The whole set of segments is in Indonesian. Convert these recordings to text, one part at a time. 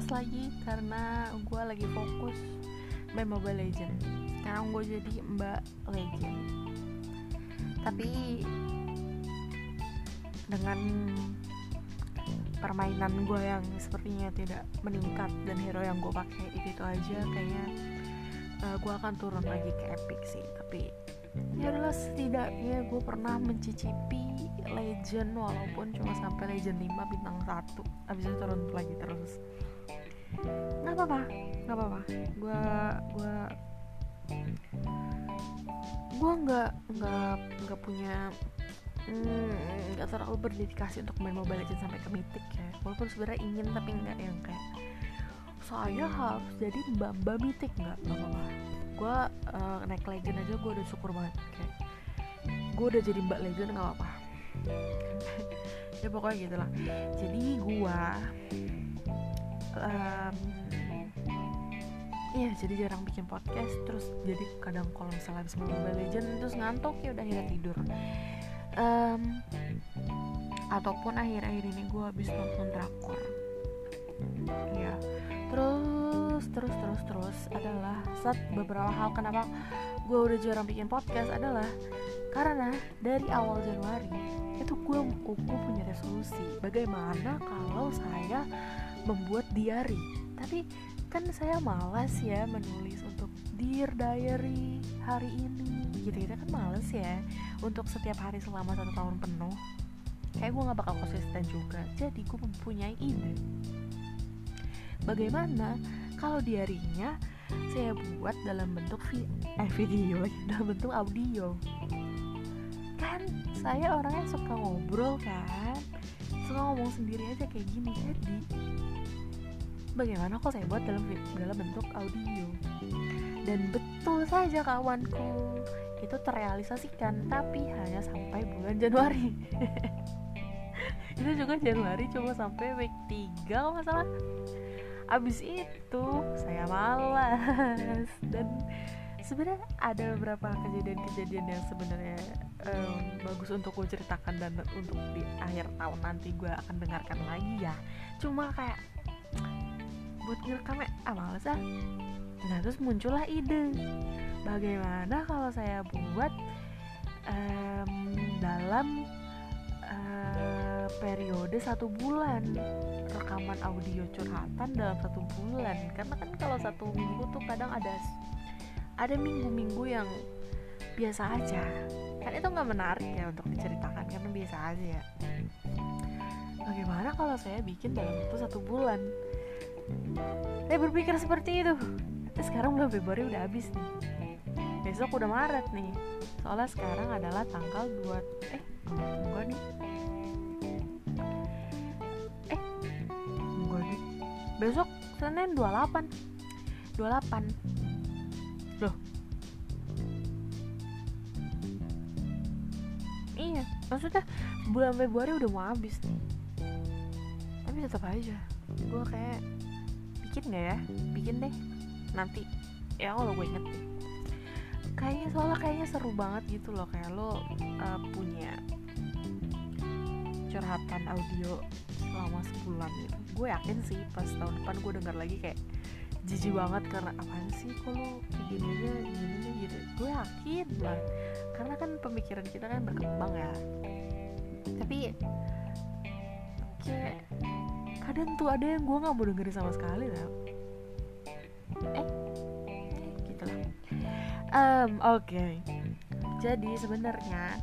podcast lagi karena gue lagi fokus main Mobile Legend. Sekarang gue jadi Mbak Legend. Tapi dengan permainan gue yang sepertinya tidak meningkat dan hero yang gue pakai itu itu aja kayaknya uh, gue akan turun lagi ke epic sih tapi ya adalah setidaknya gue pernah mencicipi legend walaupun cuma sampai legend 5 bintang 1 abis itu turun lagi terus nggak apa-apa nggak apa-apa. Gue gue gue nggak nggak nggak punya hmm, nggak hmm, terlalu berdedikasi untuk main Mobile Legends sampai ke mythic ya. Walaupun sebenarnya ingin tapi nggak yang kayak saya harus jadi mbak mbak nggak nggak apa-apa. Gue uh, naik legend aja gue udah syukur banget kayak gue udah jadi mbak legend nggak apa-apa. Ya pokoknya gitulah jadi gue um, Iya, jadi jarang bikin podcast terus jadi kadang kalau misalnya habis main Mobile Legend terus ngantuk ya udah akhirnya tidur. Um, ataupun akhir-akhir ini gue habis nonton drakor. Iya. Terus terus terus terus adalah saat beberapa hal kenapa gue udah jarang bikin podcast adalah karena dari awal Januari itu gue gue punya resolusi bagaimana kalau saya membuat diary. Tapi kan saya malas ya menulis untuk dear diary hari ini. Gitu gitu kan malas ya. Untuk setiap hari selama satu tahun penuh kayak gue nggak bakal konsisten juga. Jadi gue mempunyai ide. Bagaimana kalau diarinya saya buat dalam bentuk vi eh video dalam bentuk audio? Kan saya orangnya suka ngobrol kan. Suka ngomong sendiri aja kayak gini. Jadi bagaimana kok saya buat dalam dalam bentuk audio? Dan betul saja kawanku. Itu terrealisasikan tapi hanya sampai bulan Januari. Itu juga Januari cuma sampai week 3 kalau abis itu saya malas. Dan sebenarnya ada beberapa kejadian-kejadian yang sebenarnya um, bagus untuk gue ceritakan dan untuk di akhir tahun nanti gue akan dengarkan lagi ya. Cuma kayak buat ngerekamnya. Ah males ah. Nah terus muncullah ide. Bagaimana kalau saya buat um, dalam uh, periode satu bulan rekaman audio curhatan dalam satu bulan? Karena kan kalau satu minggu tuh kadang ada ada minggu-minggu yang biasa aja. Kan itu nggak menarik ya untuk diceritakan karena biasa aja ya. Bagaimana kalau saya bikin dalam waktu satu bulan saya berpikir seperti itu. Tapi sekarang bulan Februari udah habis nih. Besok udah Maret nih. Soalnya sekarang adalah tanggal 2 eh enggak nih. Eh enggak nih. Besok Senin 28 28 loh. Iya maksudnya bulan Februari udah mau habis nih. Tapi tetap aja. Gue kayak bikin gak ya. Bikin deh. Nanti. Ya kalau gue inget. Deh kayaknya soalnya kayaknya seru banget gitu loh. Kayak lo uh, punya curhatan audio selama sebulan gitu. Gue yakin sih pas tahun depan gue denger lagi kayak jijik banget karena apaan sih kok lo gini aja gini gitu. Gue yakin lah karena kan pemikiran kita kan berkembang ya. Tapi kayak kadang tuh ada yang gue nggak mau dengerin sama sekali lah eh? Gitu lah. Um, oke. Okay. jadi sebenarnya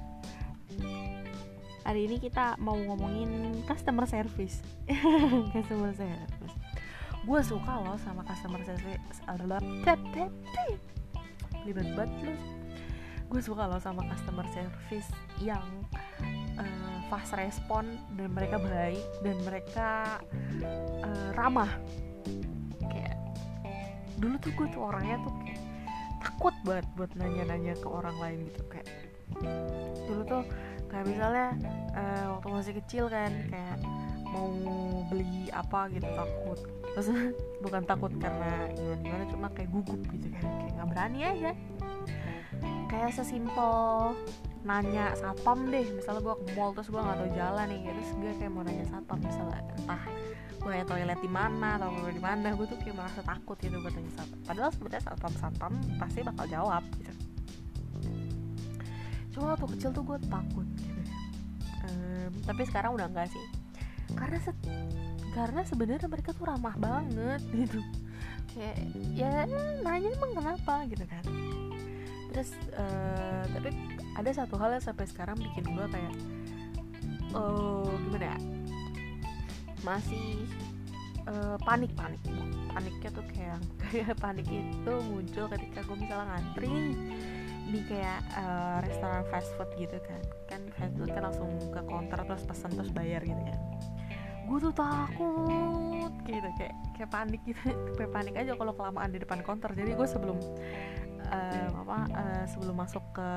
hari ini kita mau ngomongin customer service. Customer service. Gue suka loh sama customer service. Libat banget loh gue suka loh sama customer service yang fast respon dan mereka baik dan mereka uh, ramah. Kayak dulu tuh gue tuh orangnya tuh kayak takut banget buat nanya-nanya ke orang lain gitu kayak dulu tuh kayak misalnya uh, waktu masih kecil kan kayak mau beli apa gitu takut. Terus bukan takut karena gimana gimana cuma kayak gugup gitu kan kayak nggak berani aja. Kayak sesimpel nanya satpam deh. Misalnya gue ke mall terus gue nggak tahu jalan nih. Terus gue kayak mau nanya satpam misalnya entah gue toilet di mana atau di mana gue tuh kayak merasa takut gitu buat tanya satpam. Padahal sebetulnya satpam satpam pasti bakal jawab gitu. Cuma waktu kecil tuh gue takut gitu. Um, tapi sekarang udah enggak sih. Karena se karena sebenarnya mereka tuh ramah banget gitu. Kayak ya nanya emang kenapa gitu kan. Terus uh, tapi ada satu hal yang sampai sekarang bikin gue kayak oh gimana ya? Masih uh, panik panik. Paniknya tuh kayak kayak panik itu muncul ketika gue misalnya ngantri di kayak uh, restoran fast food gitu kan. Kan fast food kan langsung ke counter terus pesen terus bayar gitu kan. Gue tuh takut gitu kayak kayak panik gitu. Kayak panik aja kalau kelamaan di depan counter. Jadi gue sebelum uh, apa uh, sebelum masuk ke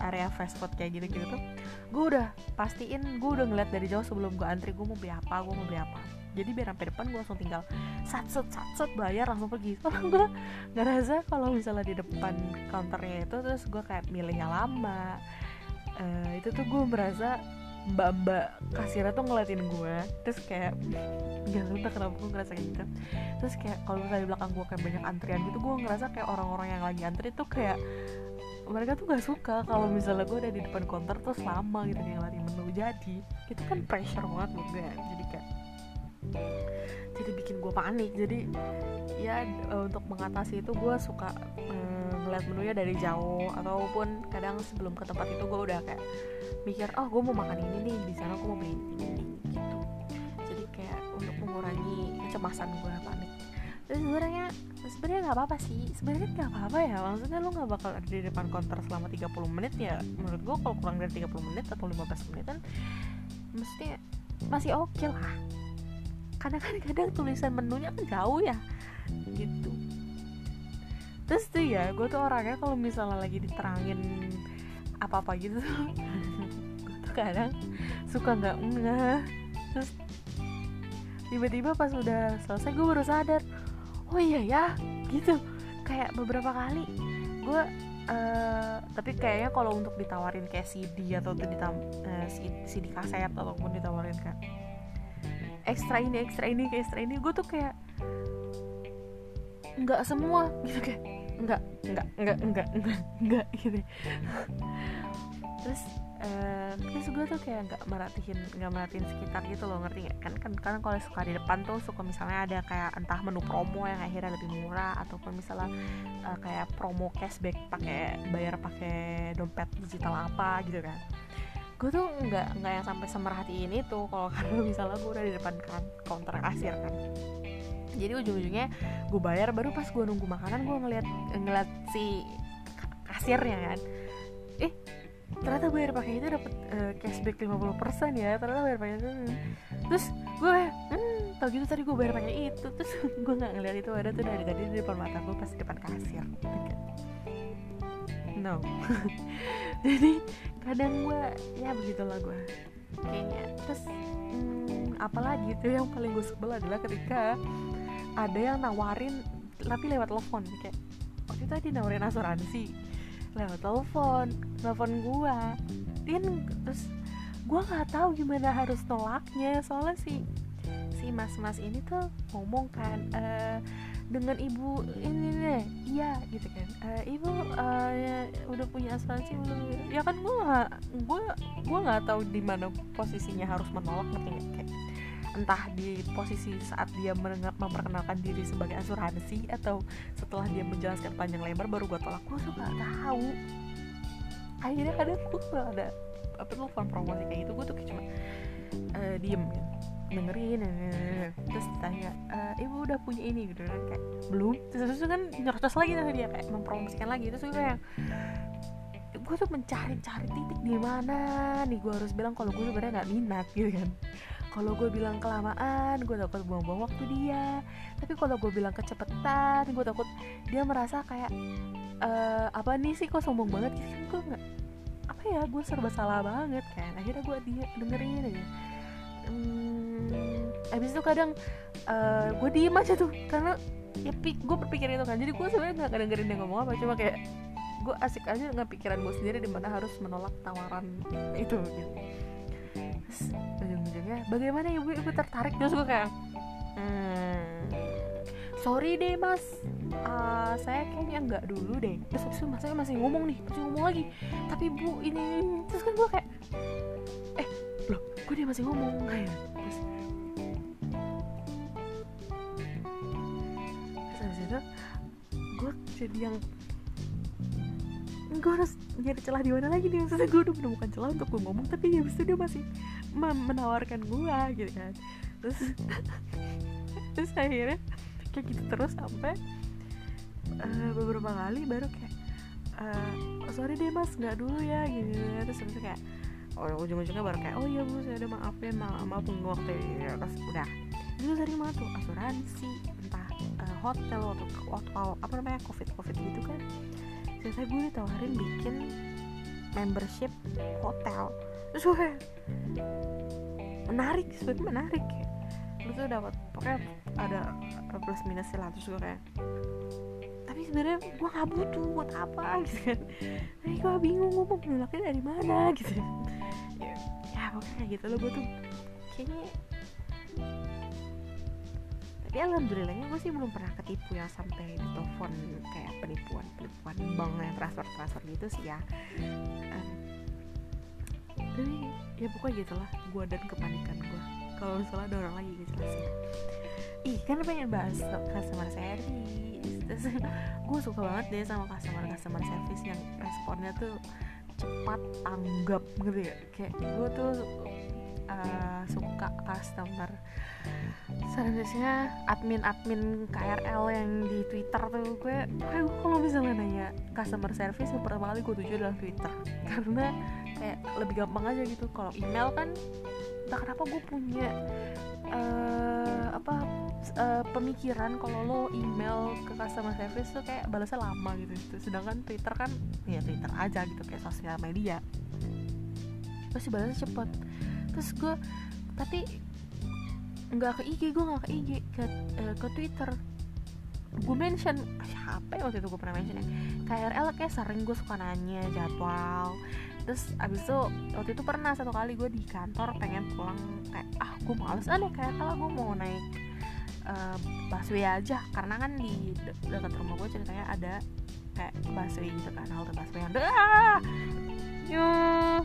area fast food kayak gitu gitu tuh gue udah pastiin gue udah ngeliat dari jauh sebelum gue antri gue mau beli apa gue mau beli apa. Jadi biar sampai depan gue langsung tinggal satset satset bayar langsung pergi. Soalnya gue ngerasa kalau misalnya di depan counternya itu terus gue kayak milihnya lama. Uh, itu tuh gue merasa mbak-mbak kasirnya tuh ngeliatin gue terus kayak gak entah kenapa gue ngerasa gitu? Terus kayak kalau misalnya di belakang gue kayak banyak antrian gitu gue ngerasa kayak orang-orang yang lagi antri tuh kayak mereka tuh gak suka kalau misalnya gue ada di depan counter terus lama gitu kayak ngeliatin menu. Jadi itu kan pressure banget buat gue jadi kayak jadi bikin gue panik. Jadi ya untuk mengatasi itu gue suka uh, ngeliat menunya dari jauh. Ataupun kadang sebelum ke tempat itu gue udah kayak mikir oh gue mau makan ini nih di sana gue mau beli ini gitu. Jadi kayak untuk mengurangi kecemasan gue panik. Dan sebenarnya sebenarnya nggak apa-apa sih. Sebenarnya nggak apa-apa ya. Maksudnya lo nggak bakal ada di depan counter selama 30 menit ya. Menurut gue kalau kurang dari 30 menit atau 15 menit kan mesti masih oke okay lah karena kan kadang tulisan menunya kan jauh ya gitu. Terus tuh ya gue tuh orangnya kalau misalnya lagi diterangin apa apa gitu gue tuh kadang suka nggak enggak terus tiba-tiba pas udah selesai gue baru sadar oh iya ya gitu. Kayak beberapa kali gue uh, tapi kayaknya kalau untuk ditawarin kayak CD atau tuh ditam uh, CD kaset ataupun ditawarin kayak ekstra ini ekstra ini ekstra ini. Gue tuh kayak nggak semua. Gitu kayak enggak enggak enggak enggak enggak enggak gitu. Terus uh, terus gue tuh kayak nggak merhatiin nggak merhatiin sekitar gitu loh ngerti nggak? Kan kan kan kalau suka di depan tuh suka misalnya ada kayak entah menu promo yang akhirnya lebih murah ataupun misalnya uh, kayak promo cashback pakai bayar pakai dompet digital apa gitu kan gue tuh nggak nggak yang sampai semerhatiin itu kalau karena misalnya gue udah di depan kan counter kasir kan. Jadi ujung-ujungnya gue bayar baru pas gue nunggu makanan gue ngeliat ngeliat si kasirnya kan. Eh ternyata bayar pakai itu dapat uh, cashback 50% ya ternyata bayar pakai itu. Terus gue hmm, tau gitu tadi gue bayar pakai itu. Terus gue nggak ngeliat itu ada tuh dari tadi di depan mata gue pas di depan kasir no. Jadi kadang gue ya begitulah gue kayaknya terus hmm, apalagi tuh yang paling gue sebel adalah ketika ada yang nawarin tapi lewat telepon. Kayak waktu itu tadi nawarin asuransi. Lewat telepon telepon gua. Dan terus gua nggak tahu gimana harus nolaknya. Soalnya si si mas mas ini tuh ngomong kan uh, dengan ibu ini nih. Iya gitu kan. Uh, ibu ya, udah punya asuransi belum? Ya kan gua nggak gua gua nggak tahu di mana posisinya harus menolak ngerti kayak entah di posisi saat dia memperkenalkan diri sebagai asuransi atau setelah dia menjelaskan panjang lebar baru gue tolak. Gue tuh gak tahu. Akhirnya kadang gue ada apa telepon promosi kayak gitu gue tuh kayak cuma uh, diem gitu dengerin terus tanya e, ibu udah punya ini gitu kan kayak belum. Terus, terus kan nyerocos lagi tuh dia kayak mempromosikan lagi. Terus gue kayak gue tuh mencari-cari titik di mana nih gue harus bilang kalau gue sebenarnya nggak minat gitu kan. Kalau gue bilang kelamaan gue takut buang-buang waktu dia. Tapi kalau gue bilang kecepetan gue takut dia merasa kayak e, apa nih sih kok sombong banget gitu gue nggak apa ya gue serba salah banget kan. Akhirnya gue dengerin aja hmm, abis itu kadang uh, gue diem aja tuh karena ya gue berpikir itu kan. Jadi gue sebenarnya nggak dengerin dia ngomong apa cuma kayak gue asik aja nggak pikiran gue sendiri di mana harus menolak tawaran itu gitu. Terus ujung-ujungnya bagaimana ibu ibu tertarik. Terus gue kayak hmm, sorry deh mas. Uh, saya kayaknya enggak dulu deh. Terus itu mas saya masih ngomong nih masih ngomong lagi. Tapi bu ini. terus kan gue kayak gue dia masih ngomong. Kayak terus terus itu gue jadi yang gue harus nyari celah di mana lagi nih? Maksudnya gue udah menemukan celah untuk gue ngomong tapi ya itu dia masih menawarkan gue gitu kan. Terus terus akhirnya kayak gitu terus sampai uh, beberapa kali baru kayak uh, sorry deh mas nggak dulu ya gitu terus terus kayak ujung-ujungnya baru kayak oh iya bu saya udah maafin maaf maaf waktu. Ya terus udah. Itu sering banget tuh asuransi entah uh, hotel waktu waktu apa namanya covid covid gitu kan. Saya gue ditawarin bikin membership hotel. Terus gue menarik sebenarnya menarik. Ya terus tuh dapat pokoknya ada plus minusnya lah terus gue kayak sebenarnya gue nggak butuh buat apa gitu kan. Tapi gue bingung gue mau menolaknya dari mana gitu. Ya, ya pokoknya gitu loh gue tuh kayaknya tapi alhamdulillahnya gue sih belum pernah ketipu ya sampai di telepon kayak penipuan penipuan bank yang transfer transfer gitu sih ya. Um, tapi ya pokoknya gitulah gue dan kepanikan gue kalau misalnya ada orang lagi ngejelasin ih kan pengen bahas customer service terus gue suka banget deh sama customer customer service yang responnya tuh cepat tanggap gitu ya. Kayak gue tuh uh, suka customer service-nya admin-admin KRL yang di Twitter tuh. Gue kayak gue kalau misalnya nanya customer service yang pertama kali gue tuju adalah Twitter. Karena kayak lebih gampang aja gitu. Kalau email kan entah kenapa gue punya uh, apa uh, pemikiran kalau lo email ke customer service tuh kayak balasnya lama gitu, gitu. sedangkan Twitter kan ya Twitter aja gitu kayak sosial media. Pasti balasnya cepet. Terus gue tapi nggak ke IG gue nggak ke IG ke uh, ke Twitter. Gue mention siapa ya waktu itu gue pernah mention ya? KRL kayak sering gue suka nanya jadwal. Terus abis itu waktu itu pernah satu kali gue di kantor pengen pulang kayak ah gue males. Ah nih KRL gue mau naik uh, busway aja. Karena kan di de dekat rumah gue ceritanya ada kayak busway gitu kan halte busway yang ah! Yuh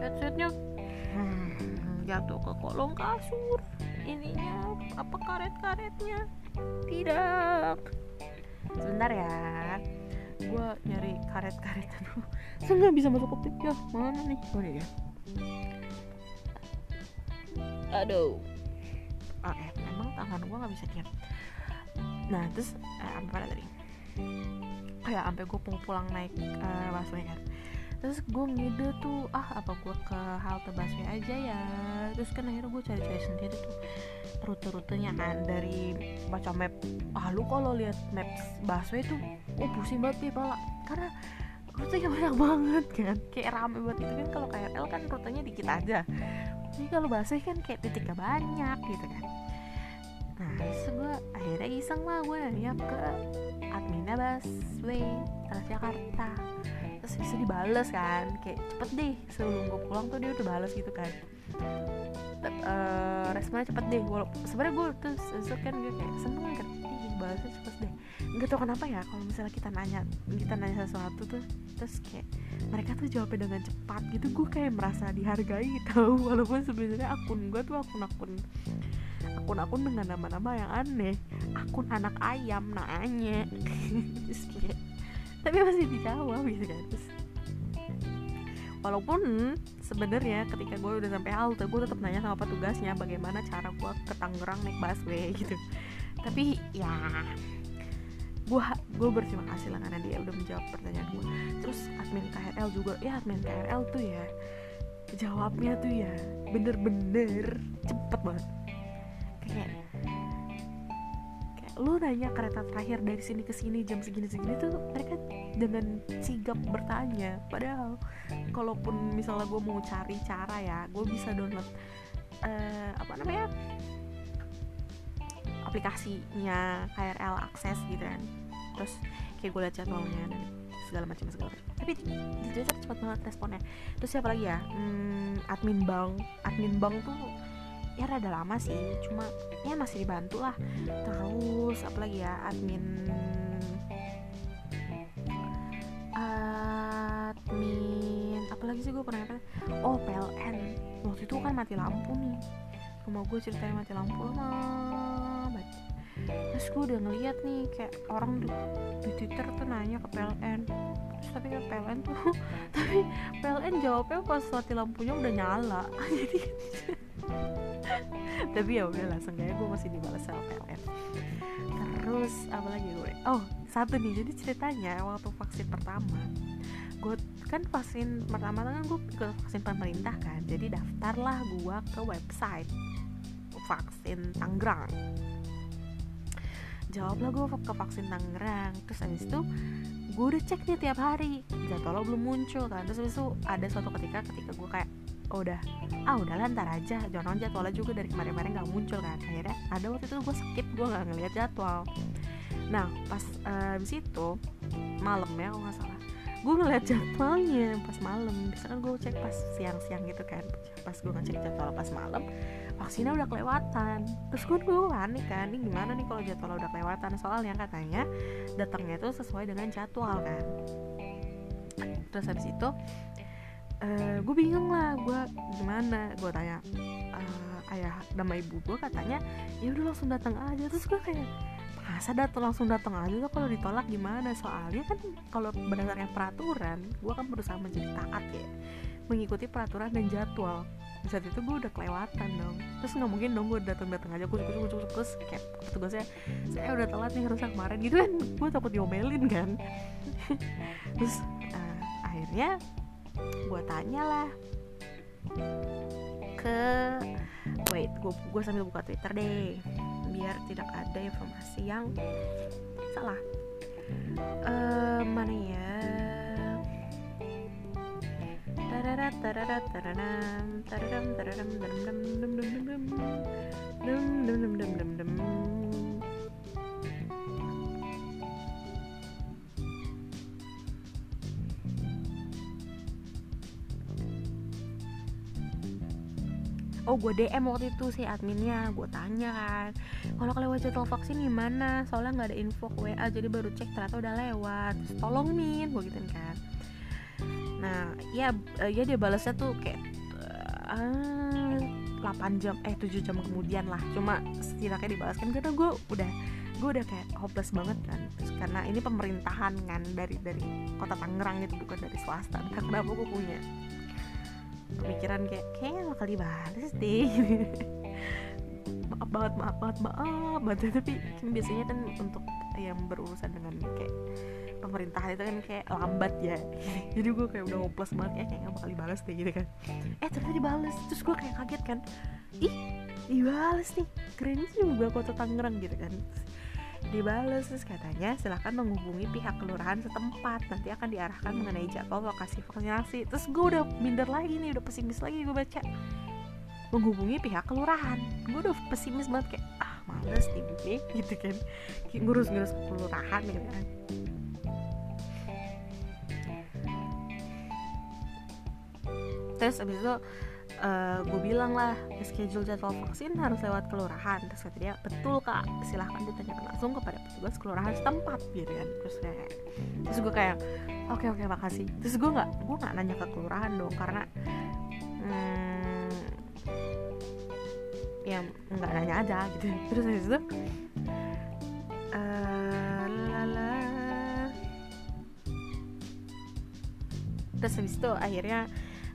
headsetnya hmm, jatuh ke kolong kasur. Ininya apa karet-karetnya? Tidak. Sebentar ya. Gue nyari karet-karet. Dulu saya nggak bisa masuk ke ya mana nih? Oh ya aduh. Oke okay, emang tangan gue nggak bisa diam. Nah terus eh, apa tadi? Kayak sampai gue pulang naik uh, busway kan. Terus gue ngide tuh ah apa gue ke halte busway aja ya. Terus kan akhirnya gue cari-cari sendiri tuh rute-rutenya kan dari baca map. Ah lu kalau lihat maps busway tuh oh pusing banget ya pala karena rutenya banyak banget kan kayak rame banget itu kan. Kalau KRL kan rutenya dikit aja ini kalau busway kan kayak titiknya banyak gitu kan. Nah terus gue akhirnya iseng lah gue nanya ke adminnya busway Transjakarta. Terus bisa dibales kan kayak cepet deh sebelum gue pulang tuh dia udah bales gitu kan. Uh, responnya cepet deh walaupun sebenarnya gue tuh sesuk kan gue kayak seneng kan ih balasnya cepet deh nggak tau kenapa ya kalau misalnya kita nanya kita nanya sesuatu tuh terus kayak mereka tuh jawabnya dengan cepat gitu. Gue kayak merasa dihargai tau walaupun sebenarnya akun gue tuh akun-akun akun-akun dengan nama-nama yang aneh. Akun anak ayam nanya. Terus kayak tapi masih dijawab gitu kan terus. Walaupun sebenarnya ketika gue udah sampai halte gue tetap nanya sama petugasnya bagaimana cara gue ke Tangerang naik busway gitu. Tapi ya gue gue berterima kasih lah karena dia udah menjawab pertanyaan gue terus admin KRL juga ya admin KRL tuh ya jawabnya tuh ya bener-bener cepet banget. Kayak lu nanya kereta terakhir dari sini ke sini jam segini segini tuh mereka dengan sigap bertanya. Padahal kalaupun misalnya gue mau cari cara ya gue bisa download uh, apa namanya aplikasinya KRL akses gitu kan terus kayak gue liat jadwalnya dan segala macam segala macam. Tapi di, Twitter cepat banget responnya. Terus siapa lagi ya? Hmm, admin bank admin bank tuh ya rada lama sih cuma ya masih dibantu lah. Terus apa lagi ya? Admin admin apa lagi sih gue pernah kata oh PLN waktu itu kan mati lampu nih. Rumah gue ceritanya mati lampu banget terus gue udah ngeliat nih kayak orang di, di Twitter tuh nanya ke PLN terus tapi kan PLN tuh tapi PLN jawabnya pas mati lampunya udah nyala. Jadi tapi ya udah langsung kayak gue masih dibalas sama PLN terus apa lagi gue? Oh satu nih. Jadi ceritanya waktu vaksin pertama gue kan vaksin pertama kan gue ikut vaksin pemerintah kan. Jadi daftarlah gue ke website vaksin Tangerang jawablah gue ke vaksin Tangerang. Terus abis itu gue udah cek nih tiap hari. Jadwalnya belum muncul kan. Terus abis itu ada suatu ketika ketika gue kayak oh, udah. Ah udah lantar aja. Jangan jadwalnya juga dari kemarin-kemarin nggak muncul kan. Akhirnya ada waktu itu gue skip gue nggak ngeliat jadwal. Nah pas uh, abis itu malam ya kalau nggak salah gue ngeliat jadwalnya pas malam. Bisa kan gue cek pas siang-siang gitu kan. Pas gue ngecek jadwal pas malam vaksinnya udah kelewatan. Terus gue gue panik kan ini gimana nih kalau jadwal udah kelewatan? Soalnya katanya datangnya itu sesuai dengan jadwal kan. Terus habis itu uh, gue bingung lah gue gimana? Gue tanya uh, ayah nama ibu gue katanya ya udah langsung datang aja. Terus gue kayak masa datang langsung datang aja tuh kalau ditolak gimana? Soalnya kan kalau berdasarkan peraturan gue kan berusaha menjadi taat ya mengikuti peraturan dan jadwal di saat itu gue udah kelewatan dong. Terus nggak mungkin dong gue datang datang aja kucuk kucuk kucuk terus kayak petugasnya saya udah telat nih harusnya kemarin. Gitu kan gue takut diomelin kan. Terus uh, akhirnya gue tanya lah ke wait gue gue sambil buka twitter deh biar tidak ada informasi yang salah. Uh, mana ya oh gue DM waktu itu si adminnya gue tanya kan kalau kelewat jadwal vaksin gimana soalnya nggak ada info ke WA jadi baru cek ternyata udah lewat Terus, tolong min gue gituin kan nah ya ya dia balasnya tuh kayak uh, 8 jam eh 7 jam kemudian lah. Cuma setidaknya dibalaskan karena gue udah gue udah kayak hopeless banget kan. Terus, karena ini pemerintahan kan dari dari kota Tangerang gitu bukan dari swasta. Entah kenapa gue punya pemikiran kayak kayak bakal dibales deh. Maaf banget maaf banget maaf banget. Tapi kan biasanya kan untuk yang berurusan dengan kayak pemerintahan itu kan kayak lambat ya. Jadi gue kayak udah hopeless banget ya kayak gak bakal dibales deh gitu kan. Eh ternyata dibales. Terus gue kayak kaget kan. Ih dibales nih. Keren juga kota Tangerang gitu kan. Dibales. Terus katanya silahkan menghubungi pihak kelurahan setempat. Nanti akan diarahkan mengenai jadwal lokasi vaksinasi. Terus gue udah minder lagi nih udah pesimis lagi gue baca. Menghubungi pihak kelurahan. Gue udah pesimis banget kayak ah males nih gitu kan. Ngurus-ngurus kelurahan gitu kan terus abis itu uh, eh, gue bilang lah schedule jadwal vaksin harus lewat kelurahan. Terus kata dia betul kak. Silahkan ditanyakan langsung kepada petugas kelurahan setempat gitu kan. Terus kayak terus gue kayak oke oke makasih. Terus gue nggak gue nggak nanya ke kelurahan dong karena hmm, ya nggak nanya aja gitu. Terus habis itu lala terus habis itu akhirnya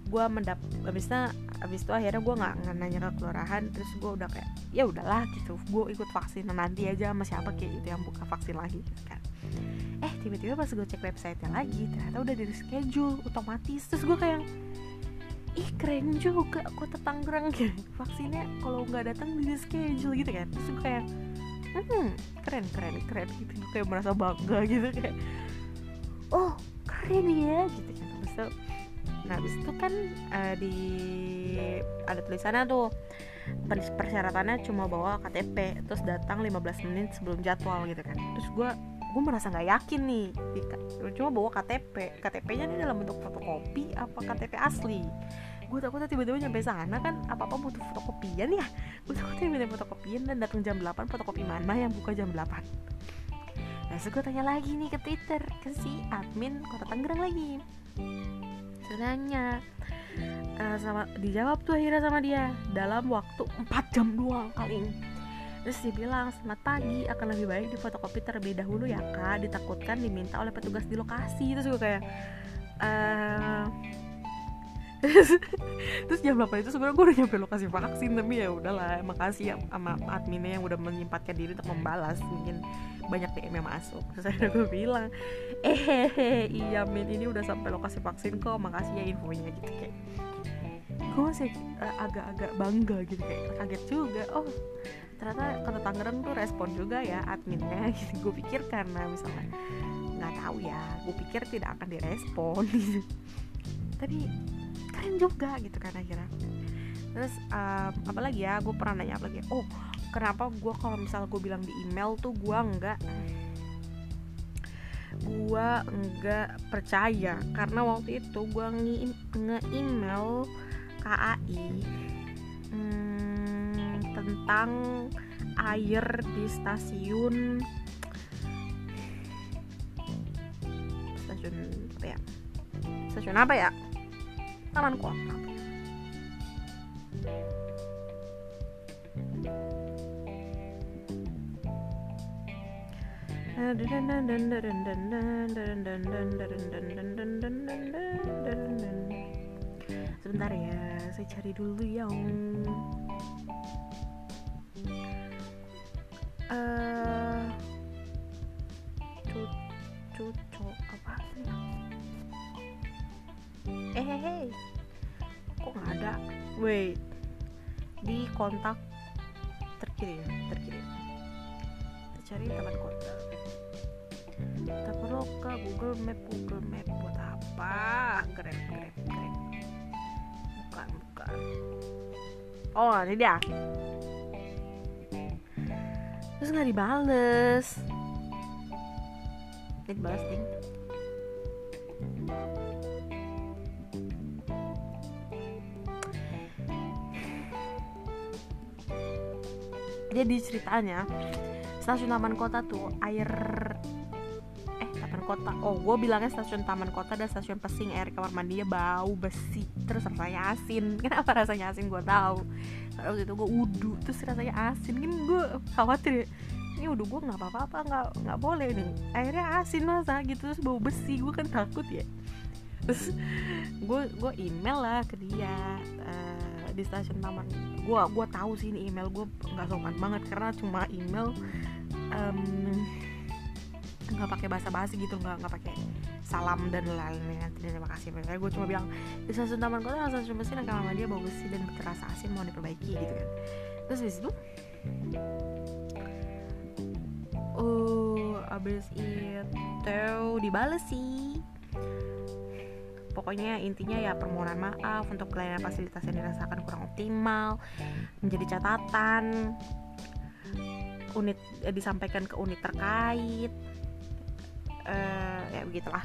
gue mendap abisnya abis itu akhirnya gue nggak nanya ke kelurahan terus gue udah kayak ya udahlah gitu. Gue ikut vaksin nanti aja sama siapa kayak gitu yang buka vaksin lagi gitu kan. Eh tiba-tiba pas gue cek websitenya lagi ternyata udah di schedule otomatis. Terus gue kayak ih keren juga kota Tangerang gitu. Vaksinnya kalau nggak datang di schedule gitu kan. Terus gue kayak hmm keren keren keren gitu. Gue kayak merasa bangga gitu kayak oh keren ya gitu kan. Terus nah habis itu kan uh, di ada tulisannya tuh persyaratannya cuma bawa KTP terus datang 15 menit sebelum jadwal gitu kan. Terus gue gue merasa nggak yakin nih cuma bawa KTP KTP-nya ini dalam bentuk fotokopi apa KTP asli? Gue takutnya tiba-tiba nyampe sana kan apa apa butuh fotokopian ya? Gue takutnya minta fotokopian dan datang jam 8 fotokopi mana yang buka jam 8 nah gue tanya lagi nih ke Twitter ke si admin kota Tangerang lagi Sebenarnya uh, sama dijawab tuh akhirnya sama dia. Dalam waktu 4 jam doang kali ini. Terus dia bilang, selamat pagi, akan lebih baik di fotokopi terlebih dahulu ya kak. Ditakutkan diminta oleh petugas di lokasi. Terus gue kayak, uh, terus jam 8 itu sebenarnya gue udah nyampe lokasi vaksin tapi ya udahlah makasih ya sama adminnya yang udah menyempatkan diri untuk membalas. Mungkin banyak DM yang masuk. Terus saya gue bilang eh iya min ini udah sampai lokasi vaksin kok makasih ya infonya gitu kayak. Gue masih uh, agak-agak bangga gitu kayak kaget juga. Oh ternyata kota Tangerang tuh respon juga ya adminnya. Gitu gue pikir karena misalnya nggak tahu ya gue pikir tidak akan direspon. Gitu tapi keren juga gitu kan akhirnya. Terus um, apalagi ya gue pernah nanya apa lagi oh kenapa gue kalau misal gue bilang di email tuh gue enggak gue enggak percaya? Karena waktu itu gue nge-email KAI hmm, tentang air di stasiun stasiun apa ya? Stasiun apa ya taman kota sebentar ya saya cari dulu yang wait. Di kontak terkirim terkirim. Cari teman kota kita perlu ke Google Map. Google Map buat apa? Grab grab grab bukan bukan oh ini dia. Terus nggak dibales. Ini dibales jadi ceritanya stasiun Taman Kota tuh air eh Taman Kota. Oh gue bilangnya stasiun Taman Kota dan stasiun Pesing air kamar mandinya bau besi terus rasanya asin. Kenapa rasanya asin? Gue tahu. Karena waktu itu gue udu terus rasanya asin. Kan gue khawatir ya. Ini udah gue nggak apa-apa nggak nggak boleh nih airnya asin masa gitu terus bau besi. Gue kan takut ya. Terus gue gue email lah ke dia uh, di stasiun taman. Gue gue tahu sih ini email gue nggak sopan banget karena cuma email nggak um, pakai bahasa basi gitu nggak nggak pakai salam dan lain-lain. Terima kasih. Makanya gue cuma bilang di stasiun taman kota stasiun mesin kamar dia bau besi dan terasa asin mau diperbaiki gitu kan. Terus habis itu oh abis itu dibales sih pokoknya intinya ya permohonan maaf untuk pelayanan fasilitas yang dirasakan kurang optimal menjadi catatan unit eh, disampaikan ke unit terkait uh, ya begitulah.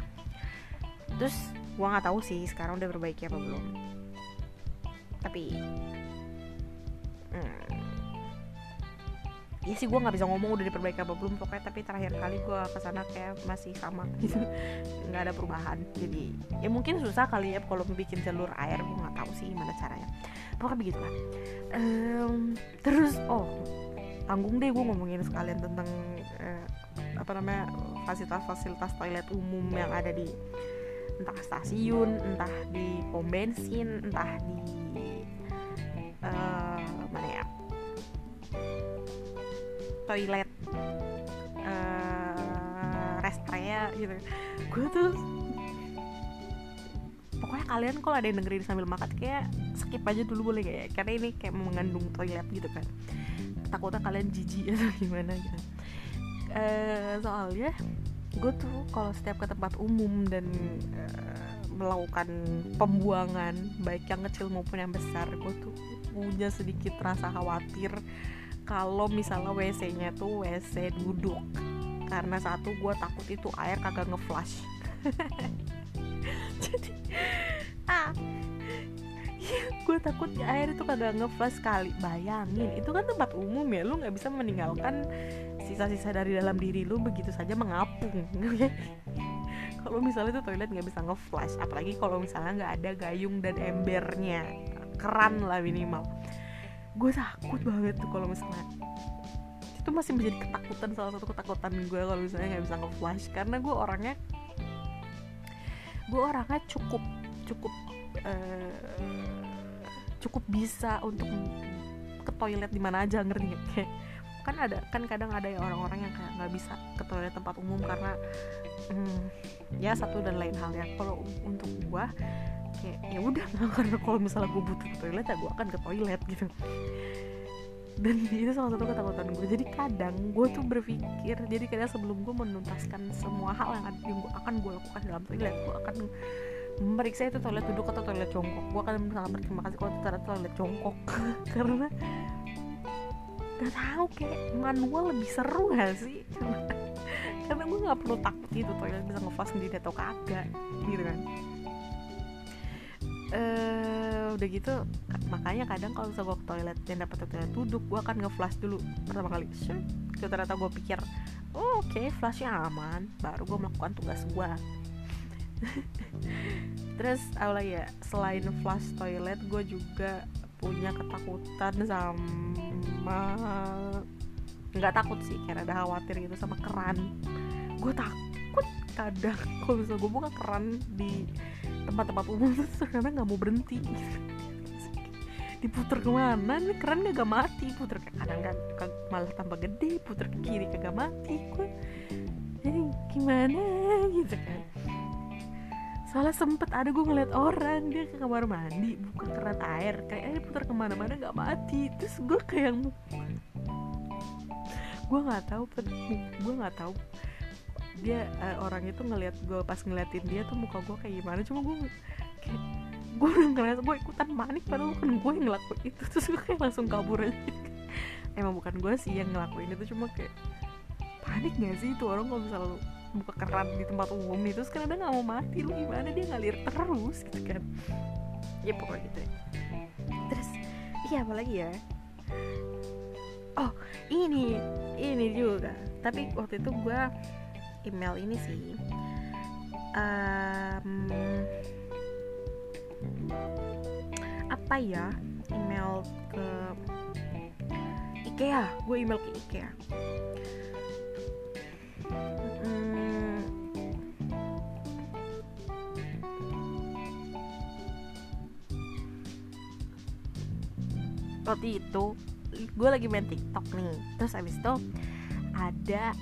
Terus gua nggak tahu sih sekarang udah perbaiki apa belum. Tapi hmm, ya sih gue nggak bisa ngomong udah diperbaiki apa belum pokoknya tapi terakhir kali gue ke sana kayak masih sama. Gitu nggak ada perubahan. Jadi ya mungkin susah kali ya kalau bikin jalur air gue nggak tahu sih gimana caranya. Pokoknya begitu lah um, terus oh tanggung deh gue ngomongin sekalian tentang uh, apa namanya fasilitas-fasilitas toilet umum yang ada di entah stasiun entah di pom bensin entah di toilet uh, rest area gitu. Gue tuh pokoknya kalian kalau ada yang dengerin sambil makan kayak skip aja dulu boleh kayak karena ini kayak mengandung toilet gitu kan. Takutnya kalian jijik atau gimana gitu. Uh, soalnya gue tuh kalau setiap ke tempat umum dan uh, melakukan pembuangan baik yang kecil maupun yang besar gue tuh punya sedikit rasa khawatir kalau misalnya WC-nya tuh WC duduk. Karena satu gue takut itu air kagak ngeflash jadi ah gue takut air itu kagak ngeflash sekali. Bayangin itu kan tempat umum ya lu nggak bisa meninggalkan sisa-sisa dari dalam diri lu begitu saja mengapung. Kalau misalnya itu toilet nggak bisa ngeflash apalagi kalau misalnya nggak ada gayung dan embernya. Keran lah minimal gue takut banget tuh kalau misalnya itu masih menjadi ketakutan salah satu ketakutan gue kalau misalnya nggak bisa ngeflash karena gue orangnya gue orangnya cukup cukup uh, cukup bisa untuk ke toilet di mana aja ngerti gak? kayak kan ada kan kadang ada ya orang-orang yang kayak nggak bisa ke toilet tempat umum karena hmm, ya satu dan lain hal ya. Kalau untuk gua kayak ya udah karena kalau misalnya gue butuh ke toilet ya gue akan ke toilet gitu. Dan itu salah satu ketakutan gue jadi kadang gue tuh berpikir jadi kadang sebelum gue menuntaskan semua hal yang, akan gue lakukan dalam toilet gue akan memeriksa itu toilet duduk atau toilet jongkok. Gue akan sangat berterima kasih kalau itu toilet jongkok. Karena gak tahu kayak manual lebih seru gak sih karena, gue nggak perlu takut gitu toilet bisa ngeflash sendiri atau kagak gitu kan uh, udah gitu makanya kadang kalau misalnya gue ke toilet dan dapat toilet duduk gue akan ngeflash dulu pertama kali sure. ternyata gue pikir oh, oke okay, flashnya aman baru gue melakukan tugas gue terus apa ya selain flush toilet gue juga punya ketakutan sama nggak takut sih kayak ada khawatir gitu sama keran. Gue takut kadang kalau misalnya gue buka keran di tempat-tempat umum tuh karena nggak mau berhenti. Diputer ke mana nih? Keran gak mati puter ke kanan kan malah tambah gede puter ke kiri kagak mati. Gue jadi gimana? Gitu kan soalnya sempet ada gue ngeliat orang dia ke kamar mandi buka keran air kayak putar ke mana-mana nggak mati. Terus gue kayak gue nggak tahu gue nggak tahu dia uh, orang itu ngeliat gue pas ngeliatin dia tuh muka gue kayak gimana. Cuma gue kayak gue udah ngeliat gue ikutan panik padahal bukan gue yang ngelakuin itu. Terus gue kayak langsung kabur aja. Emang bukan gue sih yang ngelakuin itu cuma kayak panik gak sih itu orang kalau misalnya buka keran di tempat umum terus kan ada nggak mau mati? Lu gimana? Dia ngalir terus gitu kan. Ya pokoknya gitu. Terus iya apalagi ya? Oh ini ini juga. Tapi waktu itu gue email ini sih. Um, apa ya? Email ke IKEA. Gue email ke IKEA waktu itu gue lagi main TikTok nih. Terus abis itu ada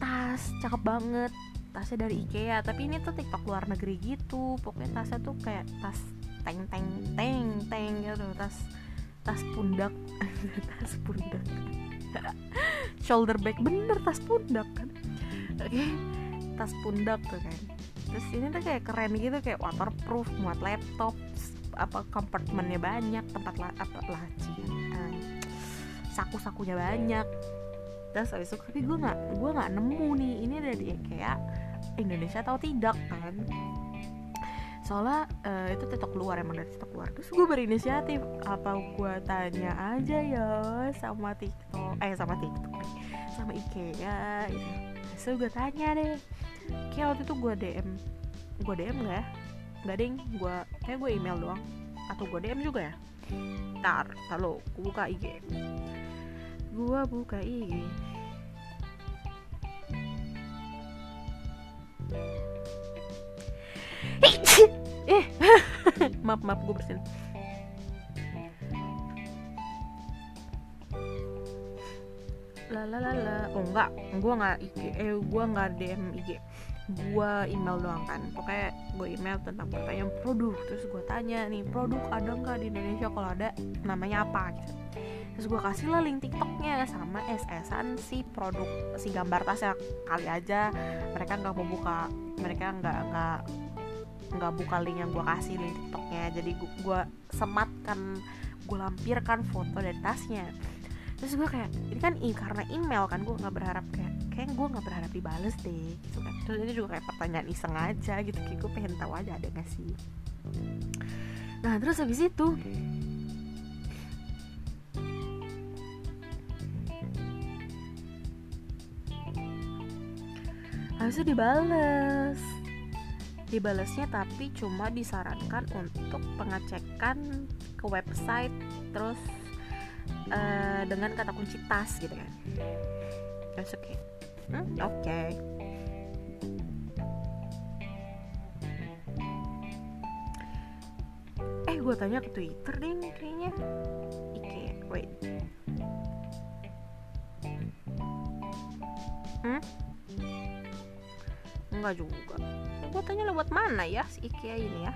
tas cakep banget tasnya dari IKEA. Tapi ini tuh TikTok luar negeri gitu. Pokoknya tasnya tuh kayak tas teng teng teng teng gitu. Tas tas pundak. Tas pundak. Shoulder bag. Bener tas pundak kan? Oke tas pundak tuh kan. Terus ini tuh kayak keren gitu kayak waterproof muat laptop apa kompartemennya banyak tempat la, apa laci uh, saku-sakunya banyak. Terus habis itu tapi gue nggak gue nggak nemu nih ini dari kayak Indonesia atau tidak kan. Soalnya uh, itu tiktok keluar emang dari tiktok keluar. Terus gue berinisiatif apa gue tanya aja ya sama tiktok eh sama tiktok sama IKEA gitu. Terus gue tanya deh. Kayak waktu itu gue DM gue DM nggak ya nggak ding. Gue kayak gue email doang. Atau gue DM juga ya? Ntar lo gue buka IG gue buka IG eh maaf maaf gue bersin. La la la la. Oh enggak. Gue nggak IG eh gue nggak DM IG gue email doang kan. Pokoknya gue email tentang pertanyaan produk terus gue tanya nih produk ada nggak di Indonesia? Kalau ada namanya apa? Gitu. Terus gue kasih lah link tiktoknya sama SS-an si produk si gambar tasnya. Kali aja mereka nggak mau buka mereka nggak nggak nggak buka link yang gue kasih link tiktoknya. Jadi gue sematkan gue lampirkan foto dari tasnya. Terus gue kayak ini kan karena email kan gue nggak berharap kayak kayak gue nggak berharap dibales deh gitu kan. Terus ini juga kayak pertanyaan iseng aja gitu kayak gue pengen tahu aja ada gak sih. Nah terus habis itu itu dibales. Dibalesnya tapi cuma disarankan untuk pengecekan ke website terus uh, dengan kata kunci tas gitu kan. Oke okay. Hmm, oke. Okay. eh gue tanya ke twitter deh kayaknya. Ike wait. Hmm? Enggak juga. Gue tanya lewat mana ya si IKEA ini ya?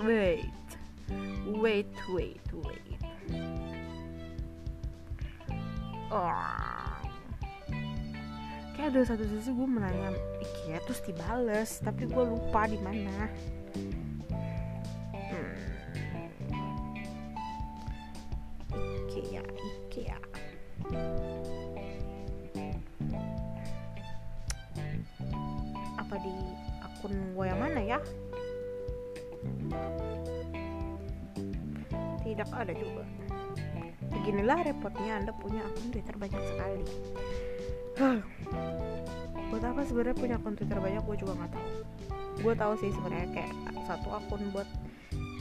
Wait. Wait wait wait oh kayak ada satu sisi gue menanya IKEA terus dibales tapi gue lupa di mana. Hmm. IKEA IKEA. Apa di akun gue yang mana ya? Tidak ada juga beginilah repotnya anda punya akun twitter banyak sekali. Buat apa sebenarnya punya akun twitter banyak? Gue juga nggak tahu. Gue tahu sih sebenarnya kayak satu akun buat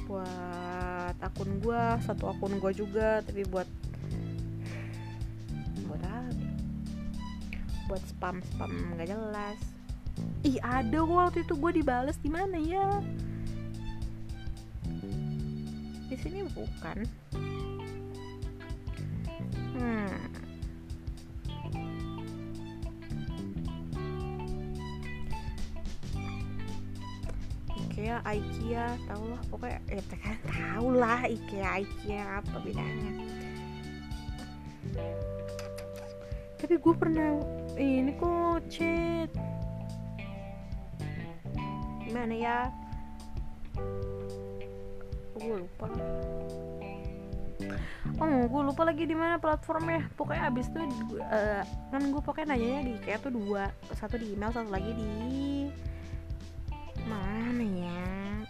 buat akun gue satu akun gue juga tapi buat buat apa? Buat spam spam nggak jelas. Ih ada waktu itu gue dibales di mana ya? Di sini bukan pokoknya ya kan tau lah IKEA, IKEA apa bedanya. Tapi gue pernah ini kok chat. Gimana ya? Gue lupa. Oh gue lupa lagi di mana platformnya. Pokoknya abis itu uh, kan gue pokoknya nanya di kayak tuh dua satu di email satu lagi di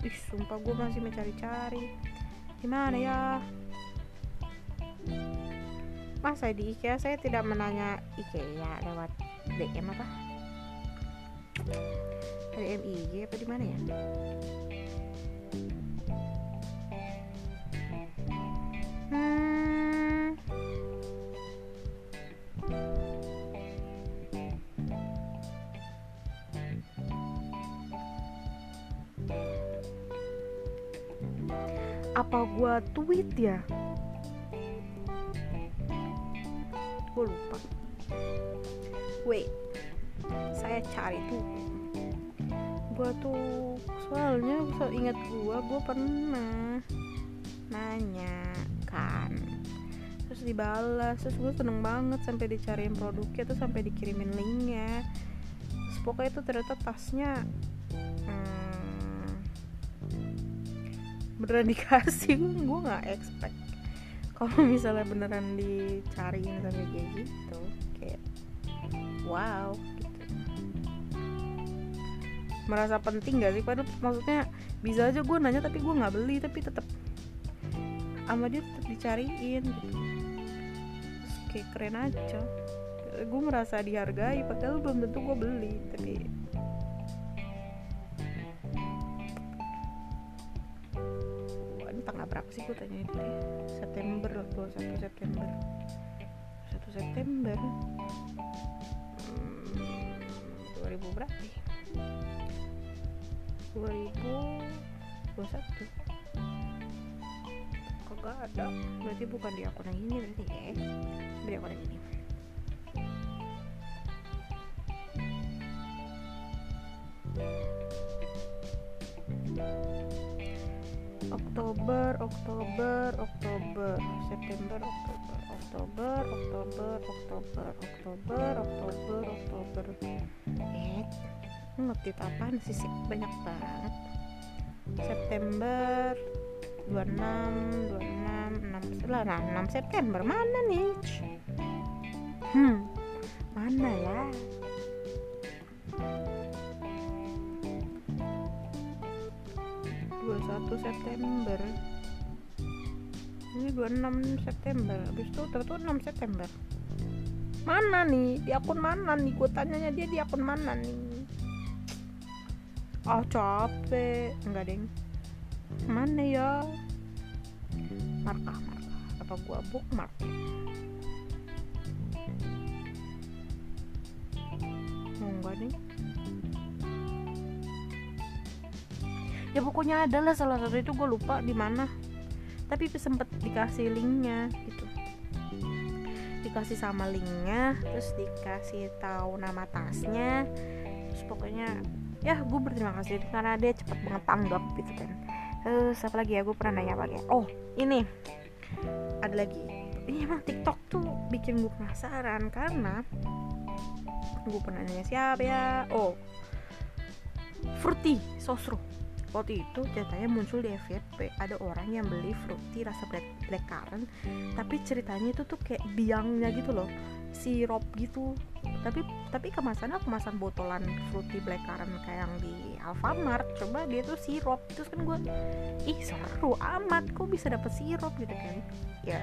ih sumpah gue masih mencari-cari. Di mana ya? Masa di IKEA? Saya tidak menanya IKEA lewat DM apa? DM IG apa di mana ya tweet ya? Gue lupa. Wait saya cari tuh gue tuh soalnya so ingat gue gue pernah nanya kan. Terus dibalas terus gue seneng banget sampai dicariin produknya tuh sampai dikirimin linknya. Terus pokoknya itu ternyata tasnya beneran dikasih gue nggak expect. Kalau misalnya beneran dicariin sampai kayak gitu kayak wow gitu. Merasa penting gak sih? Padahal maksudnya bisa aja gue nanya tapi gue nggak beli tapi tetap sama dia tetap dicariin gitu. Terus kayak keren aja. Gue merasa dihargai padahal belum tentu gue beli tapi sih gue tanya itu deh. September 21 September. 1 September? Hmm, 2000 berapa ya? 2021 kagak ada? Berarti bukan di akun yang ini berarti ya? Di akun yang ini Oktober, Oktober, Oktober, September, Oktober, Oktober, Oktober, Oktober, Oktober, Oktober, Oktober. Eh, ngetit apaan sih sih banyak banget. September 26, 26, 6, lah, 6 September mana nih? hmm mana ya 21 September 26 September. Habis itu terus 6 September. Mana nih? Di akun mana nih? Gue tanyanya dia di akun mana nih? Oh, capek. Enggak deng. Mana ya? Markah markah. Apa gua bookmark oh, enggak deng. Ya pokoknya ada lah salah satu itu gue lupa di mana tapi sempet dikasih linknya gitu. Dikasih sama linknya terus dikasih tahu nama tasnya. Terus pokoknya ya gue berterima kasih karena dia cepet banget tanggap gitu kan. Terus apa lagi ya gue pernah nanya apa ya? Oh ini. Ada lagi. Ini emang TikTok tuh bikin gue penasaran karena gue pernah nanya siapa ya? Oh Fruity Sosro waktu itu ceritanya muncul di FYP ada orang yang beli fruity rasa black, black currant tapi ceritanya itu tuh kayak biangnya gitu loh sirup gitu. Tapi tapi kemasannya kemasan botolan fruity black currant kayak yang di Alfamart. Coba dia tuh sirup. Terus kan gue ih seru amat kok bisa dapet sirup? Gitu kan. Ya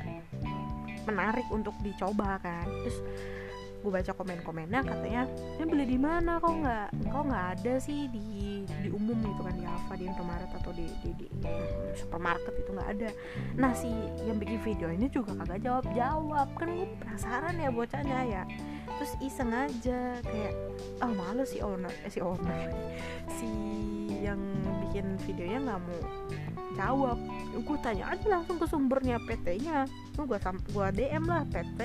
menarik untuk dicoba kan. Terus gue baca komen-komennya katanya ini beli di mana? Kok nggak kok nggak ada sih di di umum gitu kan di Alfa di Indomaret atau di di, di supermarket itu nggak ada. Nah si yang bikin video ini juga kagak jawab jawab kan gue penasaran ya bocahnya ya. Terus iseng aja kayak ah oh, males si owner eh, si owner si yang bikin videonya nggak mau jawab. Gue tanya aja langsung ke sumbernya PT-nya gue gue DM lah PT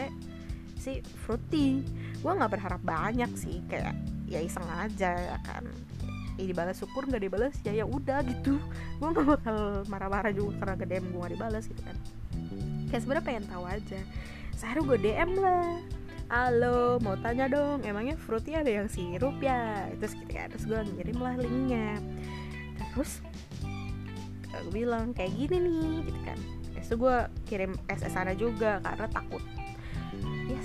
si fruity. Gue nggak berharap banyak sih kayak ya iseng aja ya kan. Ya dibalas syukur nggak dibalas ya ya udah gitu. Gue nggak bakal marah-marah juga karena ke DM gue gak dibalas gitu kan. Kayak sebenarnya pengen tahu aja. Saya gue DM lah. Halo mau tanya dong emangnya fruity ada yang sirup ya? Terus gitu kan terus gue ngirim lah linknya. Terus gue bilang kayak gini nih gitu kan. Terus gue kirim SS sana juga karena takut ya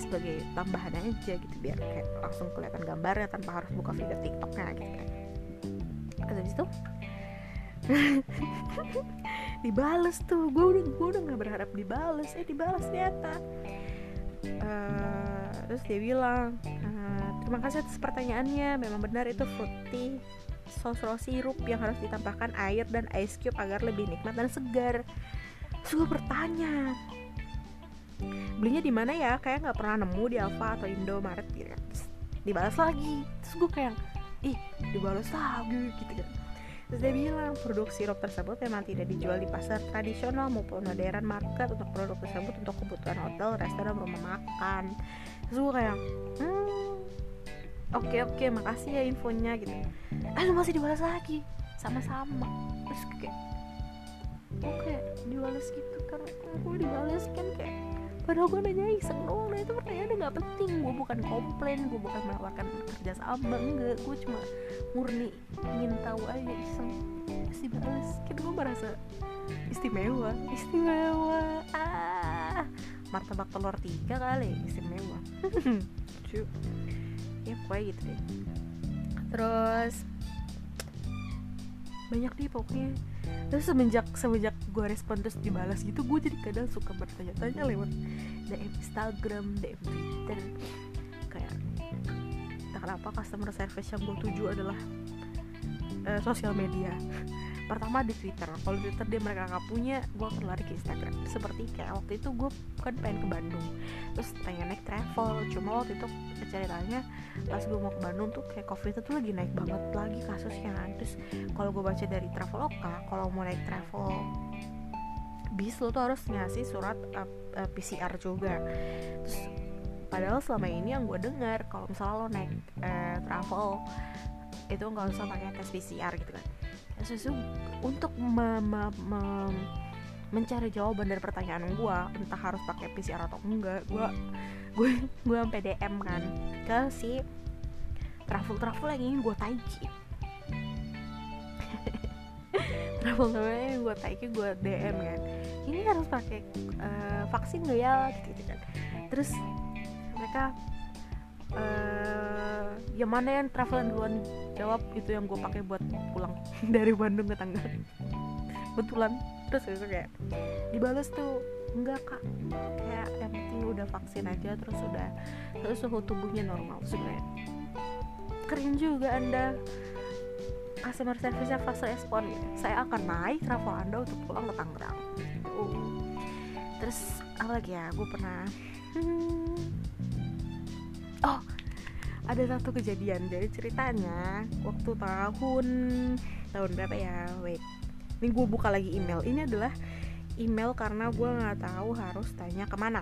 sebagai tambahan aja gitu biar kayak langsung kelihatan gambarnya tanpa harus buka video tiktoknya gitu kan. Habis itu dibales tuh. Gue udah gue udah nggak berharap dibales. Eh dibales ternyata. Uh, terus dia bilang uh, terima kasih atas pertanyaannya. Memang benar itu fruity sosro sirup yang harus ditambahkan air dan ice cube agar lebih nikmat dan segar. Terus bertanya belinya di mana ya? Kayak nggak pernah nemu di Alfa atau Indomaret gitu kan? Terus dibalas lagi. Terus gue kayak ih dibalas lagi gitu kan. Terus dia bilang produk sirup tersebut memang tidak dijual di pasar tradisional maupun modern market untuk produk tersebut untuk kebutuhan hotel, restoran, rumah makan. Terus gue kayak hmm oke okay, oke okay, makasih ya infonya gitu. Eh masih dibalas lagi? Sama-sama. Terus kayak oke okay, dibalas gitu karena gue dibalas kan? Kayak padahal gue nanya iseng doang nah itu pertanyaannya nggak penting. Gue bukan komplain gue bukan menawarkan kerja sama enggak. Gue cuma murni ingin tahu aja iseng. Terus dibales kan gue merasa istimewa. Istimewa. Ah martabak telur tiga kali istimewa. Cuy ya pokoknya gitu deh. Terus banyak nih pokoknya. Terus semenjak semenjak gue respon terus dibalas gitu gue jadi kadang suka bertanya-tanya lewat DM Instagram DM Twitter. Kayak tak kenapa customer service yang gue tuju adalah uh, sosial media pertama di Twitter. Kalau Twitter dia mereka nggak punya gue akan lari ke Instagram. Seperti kayak waktu itu gue kan pengen ke Bandung. Terus pengen naik travel. Cuma waktu itu ceritanya pas gue mau ke Bandung tuh kayak covid itu tuh lagi naik banget lagi kasusnya terus kalau gue baca dari Traveloka kalau mau naik travel bis lo tuh harus ngasih surat uh, uh, PCR juga. Terus padahal selama ini yang gue dengar kalau misalnya lo naik uh, travel itu nggak usah pakai tes PCR gitu kan sesuatu untuk me, me, me, mencari jawaban dari pertanyaan gue entah harus pakai PCR atau enggak gue gue gue sampai DM kan ke si travel travel yang ingin gue taiki. Travel travel yang gue taiki gue DM kan. Ini harus pakai uh, vaksin gak ya? Gitu, gitu kan. Terus mereka uh, yang mana yang travelan duluan jawab itu yang gue pakai buat pulang dari Bandung ke Tangerang. Betulan terus itu kayak dibales tuh enggak kak. Kayak yang penting udah vaksin aja terus udah terus suhu tubuhnya normal sebenarnya. Keren juga anda. Customer service-nya fast respon. Ya saya akan naik travel anda untuk pulang ke Tangerang. Uh. terus apa lagi ya? Gue pernah oh ada satu kejadian jadi ceritanya waktu tahun tahun berapa ya? Wait ini gue buka lagi email. Ini adalah email karena gue nggak tahu harus tanya ke mana.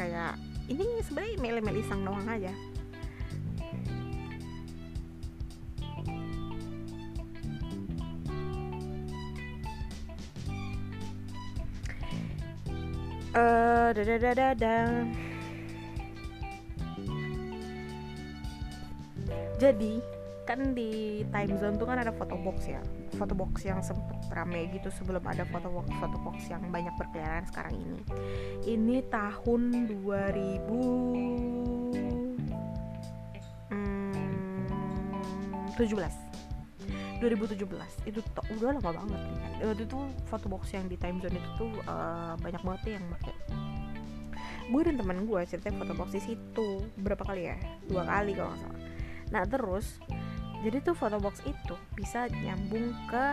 Kayak ini sebenarnya email email iseng doang aja. Uh, jadi kan di time zone tuh kan ada foto box ya. Foto box yang sempet rame gitu sebelum ada foto box foto box yang banyak berkeliaran sekarang ini. Ini tahun 2000 hmm, 17 2017 itu to, udah lama banget nih kan. Waktu itu foto box yang di time zone itu tuh uh, banyak banget yang pakai. Gue dan teman gue ceritanya foto box di situ. Berapa kali ya? Dua kali kalau nggak salah nah terus jadi tuh photo box itu bisa nyambung ke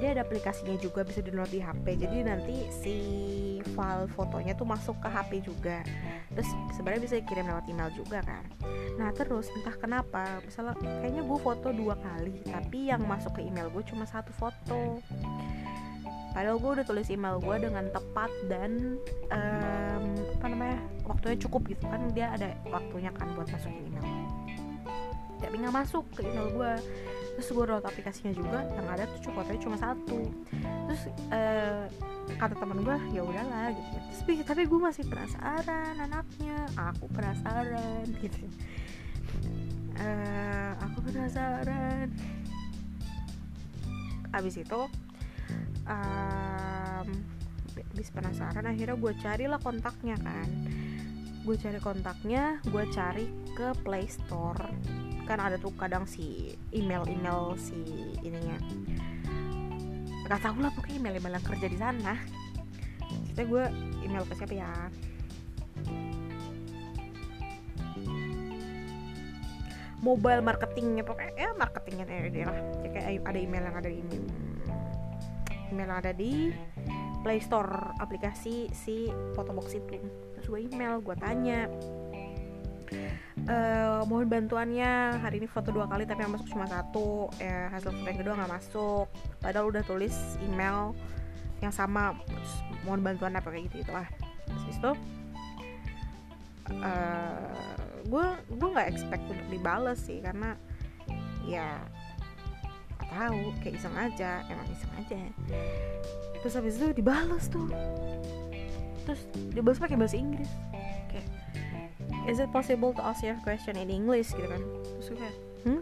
dia ada aplikasinya juga bisa download di HP jadi nanti si file fotonya tuh masuk ke HP juga. Terus sebenarnya bisa dikirim lewat email juga kan. Nah terus entah kenapa misalnya kayaknya gue foto dua kali tapi yang masuk ke email gue cuma satu foto. Padahal gue udah tulis email gue dengan tepat dan um, apa namanya waktunya cukup gitu kan. Dia ada waktunya kan buat masukin email tapi nggak masuk ke email gue terus gue download aplikasinya juga yang ada tuh fotonya cuma satu. Terus uh, kata teman gue ya udahlah gitu. Tapi tapi gue masih penasaran anaknya. Aku penasaran gitu. Uh, aku penasaran. Abis itu um, abis penasaran akhirnya gue carilah kontaknya kan. Gue cari kontaknya gue cari ke Play Store kan ada tuh kadang si email-email si ininya. Nggak tahu lah pokoknya email-email yang kerja di sana. Kita gue email ke siapa ya? Mobile marketingnya pokoknya ya marketingnya dia lah. Ya, kayak ada email yang ada di email, email yang ada di Play Store aplikasi si Photobox itu. Terus gue email gue tanya uh, mohon bantuannya. Hari ini foto dua kali tapi yang masuk cuma satu. Ya hasil foto yang kedua nggak masuk. Padahal udah tulis email yang sama. Mohon bantuan apa kayak gitu itulah terus itu gue uh, gue nggak expect untuk dibales sih karena ya tahu. Kayak iseng aja emang iseng aja. Terus habis itu dibales tuh. Terus dibales pakai bahasa Inggris is it possible to ask your question in English gitu kan? Terus gue kayak hmm?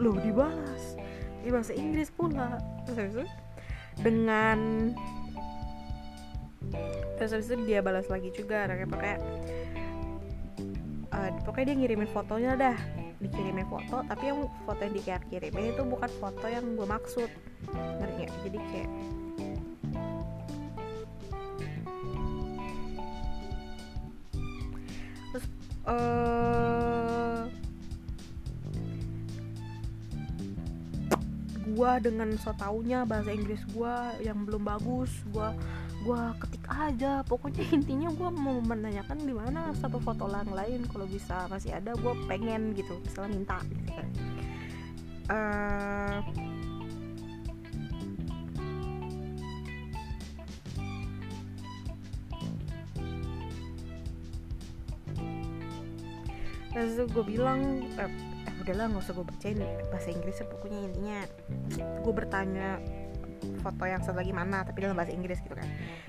Lo dibalas. Di bahasa Inggris pula. Terus habis itu dengan terus habis itu dia balas lagi juga. Kayak pakai uh, pokoknya dia ngirimin fotonya dah. Dikirimin foto tapi yang foto yang dikirimin itu bukan foto yang gue maksud. Ngerti jadi kayak uh, gua dengan so taunya bahasa Inggris gua yang belum bagus gua gua ketik aja. Pokoknya intinya gua mau menanyakan di mana satu foto lang lain kalau bisa masih ada gua pengen gitu misalnya minta gitu kan. Uh, terus gue bilang eh, eh udahlah nggak usah gue bacain bahasa Inggris pokoknya intinya. Gue bertanya foto yang satu lagi mana tapi dalam bahasa Inggris gitu kan.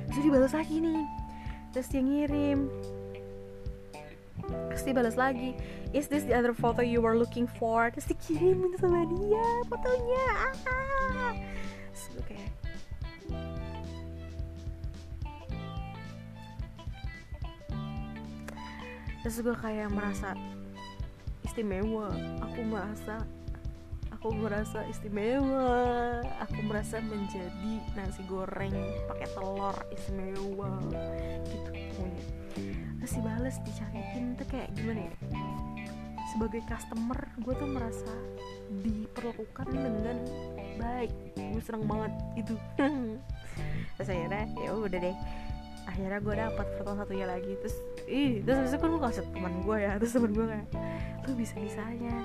Terus dibalas lagi nih. Terus dia ngirim. Terus dia balas lagi is this the other photo you were looking for? Terus dikirimin sama dia fotonya. Ah. terus gue kayak merasa istimewa. Aku merasa aku merasa istimewa. Aku merasa menjadi nasi goreng pakai telur istimewa. Gitu pokoknya. Terus dibales dicariin tuh kayak gimana ya? Sebagai customer gue tuh merasa diperlakukan dengan baik. Gue seneng banget itu terus akhirnya ya udah deh. Akhirnya gue dapet foto satunya lagi. Terus ih terus itu kan gue kasih teman gue ya. Terus teman gue kayak lu bisa bisanya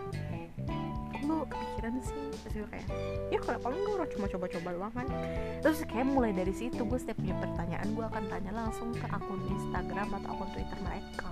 kok lu kepikiran sih terus gue kayak ya kenapa enggak orang cuma coba-coba doang kan. Terus kayak mulai dari situ gue setiap punya pertanyaan gue akan tanya langsung ke akun Instagram atau akun Twitter mereka